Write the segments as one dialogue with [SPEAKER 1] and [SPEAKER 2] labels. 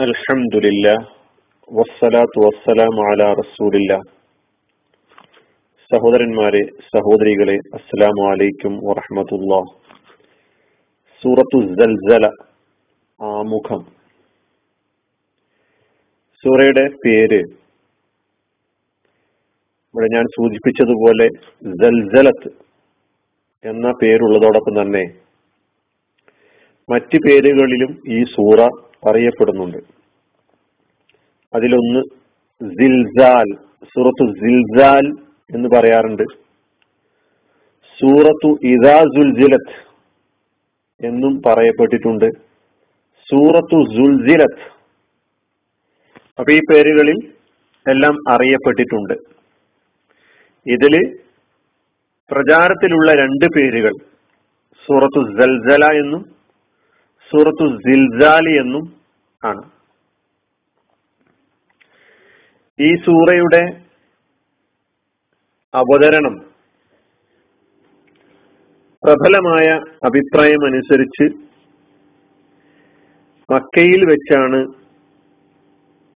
[SPEAKER 1] അൽഹംദുലില്ല വസ്സലാത്തു വസ്സലാമു അലാ റസൂലില്ല സഹോദരന്മാരെ സഹോദരികളെ അസ്സലാമു അലൈക്കും വറഹമത്തുള്ള സൂറത്തു സൽസല ആമുഖം. സൂറയുടെ പേര് ഇവിടെ ഞാൻ സൂചിപ്പിച്ചതുപോലെ സൽസലത്ത് എന്ന പേരുള്ളതോടൊപ്പം തന്നെ മറ്റ് പേരുകളിലും ഈ സൂറ അറിയപ്പെടുന്നുണ്ട്. അതിലൊന്ന് സിൽസാൽ സൂറത്തു സിൽസാൽ എന്ന് പറയാറുണ്ട്. സൂറത്തു ഇദാ സുൽജിലത്ത് എന്നും പറയപ്പെട്ടിട്ടുണ്ട്. സൂറത്തു സുൽജിലത്ത് അപ്പൊ ഈ പേരുകളിൽ എല്ലാം അറിയപ്പെട്ടിട്ടുണ്ട്. ഇതിൽ പ്രചാരത്തിലുള്ള രണ്ട് പേരുകൾ സൂറത്തു സൽസല എന്നും സൂറത്തു സിൽസാലി എന്നും ആണ്. ഈ സൂറയുടെ അവതരണം പ്രബലമായ അഭിപ്രായം അനുസരിച്ച് മക്കയിൽ വെച്ചാണ്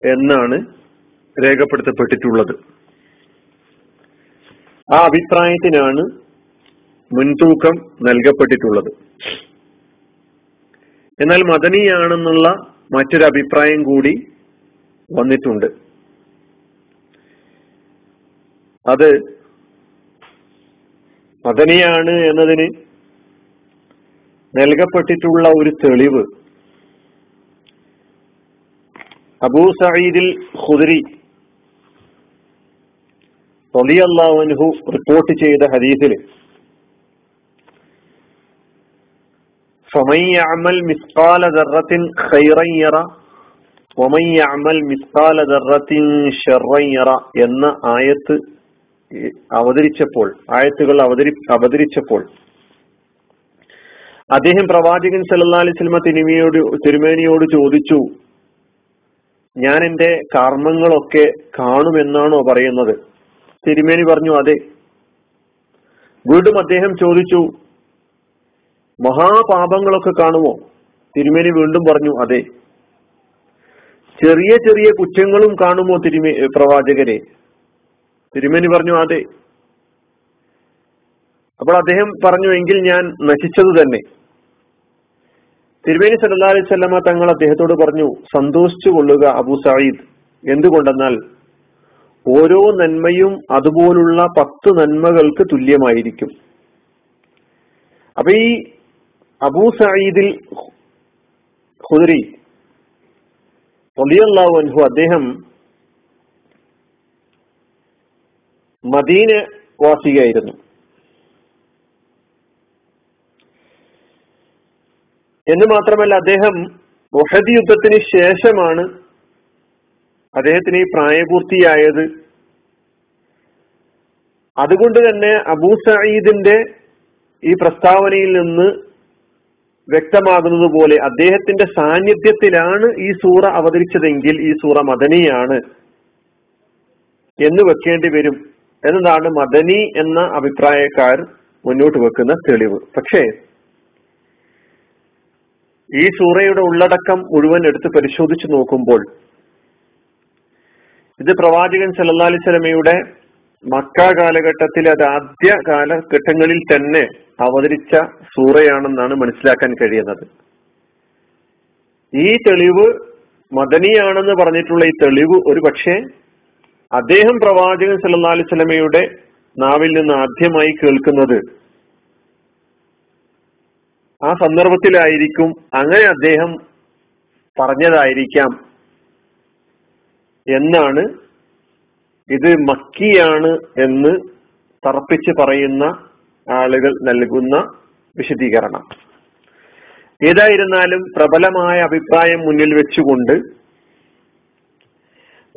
[SPEAKER 1] എന്നാണ് രേഖപ്പെടുത്തപ്പെട്ടിട്ടുള്ളത്. ആ അഭിപ്രായത്തിനാണ് മുൻതൂക്കം നൽകപ്പെട്ടിട്ടുള്ളത്. എന്നാൽ മദനിയാണെന്നുള്ള മറ്റൊരു അഭിപ്രായം കൂടി വന്നിട്ടുണ്ട്. അത് മദനിയാണ് എന്നതിന് നൽകപ്പെട്ടിട്ടുള്ള ഒരു തെളിവ്. അബൂ സഈദിൽ ഖുദരി റളിയല്ലാഹു റിപ്പോർട്ട് ചെയ്ത ഹദീസിൽ മിസ്കാല മിസ്കാല എന്ന ആയത്ത് അവതരിച്ചപ്പോൾ ആയത്തുകൾ അവതരി അവതരിച്ചപ്പോൾ. അദ്ദേഹം പ്രവാചകൻ സല്ലാ അലൈഹി സ്വലമ തിരുമേനിയോട് ചോദിച്ചു ഞാൻ എന്റെ കർമ്മങ്ങളൊക്കെ കാണുമെന്നാണോ പറയുന്നത്? തിരുമേനി പറഞ്ഞു അതെ. വീണ്ടും അദ്ദേഹം ചോദിച്ചു മഹാപാപങ്ങളൊക്കെ കാണുമോ? തിരുമേനി വീണ്ടും പറഞ്ഞു അതെ. ചെറിയ ചെറിയ കുറ്റങ്ങളും കാണുമോ തിരുമേ പ്രവാചകരെ? തിരുമേനി പറഞ്ഞു അതെ. അപ്പോൾ അദ്ദേഹം പറഞ്ഞു എങ്കിൽ ഞാൻ നശിച്ചത് തന്നെ. തിരുമേനി സല്ലാ തങ്ങൾ അദ്ദേഹത്തോട് പറഞ്ഞു സന്തോഷിച്ചു കൊള്ളുക അബു സയ്യിദ് എന്തുകൊണ്ടെന്നാൽ ഓരോ നന്മയും അതുപോലുള്ള പത്ത് നന്മകൾക്ക് തുല്യമായിരിക്കും. അപ്പൊ ഈ അബൂ സയ്യിദിൽ ഖുദരി റളിയല്ലാഹു അൻഹു അദ്ദേഹം മദീന വാസികയായിരുന്നു എന്ന് മാത്രമല്ല അദ്ദേഹം ഒഹദ് യുദ്ധത്തിന് ശേഷമാണ് അദ്ദേഹത്തിന് ഈ പ്രായപൂർത്തിയായത്. അതുകൊണ്ട് തന്നെ അബൂ സയ്യിദിന്റെ ഈ പ്രസ്താവനയിൽ നിന്ന് വ്യക്തമാകുന്നത് പോലെ അദ്ദേഹത്തിന്റെ സാന്നിധ്യത്തിലാണ് ഈ സൂറ അവതരിച്ചതെങ്കിൽ ഈ സൂറ മദനിയാണ് എന്ന് വെക്കേണ്ടി വരും. എന്നതാണ് മദനി എന്ന അഭിപ്രായക്കാർ മുന്നോട്ട് വെക്കുന്ന തെളിവ്. പക്ഷേ ഈ സൂറയുടെ ഉള്ളടക്കം മുഴുവൻ എടുത്ത് പരിശോധിച്ചു നോക്കുമ്പോൾ ഇത് പ്രവാചകൻ സല്ലല്ലാഹു സ്വലമയുടെ മക്ക കാലഘട്ടത്തിലെ അത് ആദ്യ കാലഘട്ടങ്ങളിൽ തന്നെ അവതരിച്ച സൂറയാണെന്നാണ് മനസ്സിലാക്കാൻ കഴിയുന്നത്. ഈ തെളിവ് മദനിയാണെന്ന് പറഞ്ഞിട്ടുള്ള ഈ തെളിവ് ഒരു പക്ഷേ അദ്ദേഹം പ്രവാചകൻ അലൈഹി സ്വലമയുടെ നാവിൽ നിന്ന് ആദ്യമായി കേൾക്കുന്നത്. ആ സന്ദർഭത്തിലായിരിക്കും അങ്ങനെ അദ്ദേഹം പറഞ്ഞതായിരിക്കാം. എന്നാണ് ഇത് മക്കിയാണ് എന്ന് തറപ്പിച്ച് പറയുന്ന ആളുകൾ നൽകുന്ന വിശദീകരണം. ഏതായിരുന്നാലും പ്രബലമായ അഭിപ്രായം മുന്നിൽ വെച്ചുകൊണ്ട്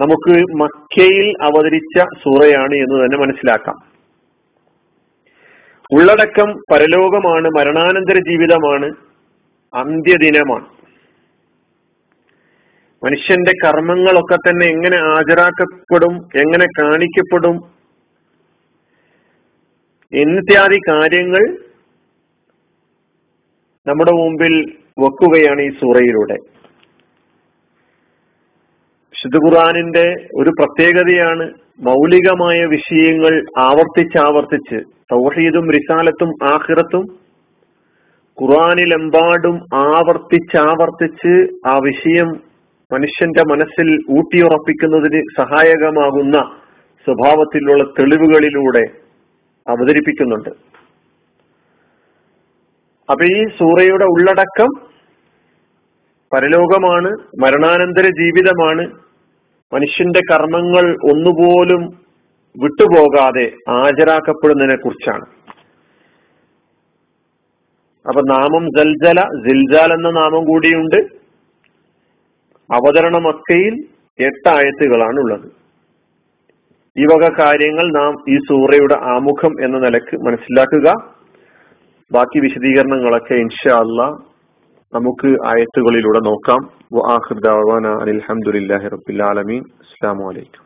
[SPEAKER 1] നമുക്ക് മക്കയിൽ അവതരിച്ച സൂറയാണ് എന്ന് തന്നെ മനസ്സിലാക്കാം. ഉള്ളടക്കം പരലോകമാണ് മരണാനന്തര ജീവിതമാണ് അന്ത്യദിനമാണ്. മനുഷ്യന്റെ കർമ്മങ്ങളൊക്കെ തന്നെ എങ്ങനെ ആചരാക്കപ്പെടും എങ്ങനെ കാണിക്കപ്പെടും എന്നിത്യാദി കാര്യങ്ങൾ നമ്മുടെ മുമ്പിൽ വെക്കുകയാണ് ഈ സൂറയിലൂടെ. വിശുദ്ധ ഖുർആാനിന്റെ ഒരു പ്രത്യേകതയാണ് മൗലികമായ വിഷയങ്ങൾ ആവർത്തിച്ചാവർത്തിച്ച് തൗഹീദും റിസാലത്തും ആഹിറത്തും ഖുർആാനിലെമ്പാടും ആവർത്തിച്ചാവർത്തിച്ച് ആ വിഷയം മനുഷ്യന്റെ മനസ്സിൽ ഊട്ടിയുറപ്പിക്കുന്നതിന് സഹായകമാകുന്ന സ്വഭാവത്തിലുള്ള തെളിവുകളിലൂടെ അവതരിപ്പിക്കുന്നുണ്ട്. അപ്പൊ ഈ സൂറയുടെ ഉള്ളടക്കം പരലോകമാണ് മരണാനന്തര ജീവിതമാണ്. മനുഷ്യന്റെ കർമ്മങ്ങൾ ഒന്നുപോലും വിട്ടുപോകാതെ ഹാജരാക്കപ്പെടുന്നതിനെ കുറിച്ചാണ് അപ്പൊ നാമം ജൽജല ജിൽജാൽ എന്ന നാമം കൂടിയുണ്ട്. അവതരണ മക്കയിൽ എട്ടായത്തുകളാണ് ഉള്ളത് ഈ വക കാര്യങ്ങൾ നാം ഈ സൂറയുടെ ആമുഖം എന്ന നിലയ്ക്ക് മനസ്സിലാക്കുക. ബാക്കി വിശദീകരണങ്ങളൊക്കെ ഇൻഷാ അല്ല നമുക്ക് ആയത്തുകളിലൂടെ നോക്കാം. അനിൽ അലഹമുല്ലാഹി റബിൻ അസ്സാം വലൈക്കും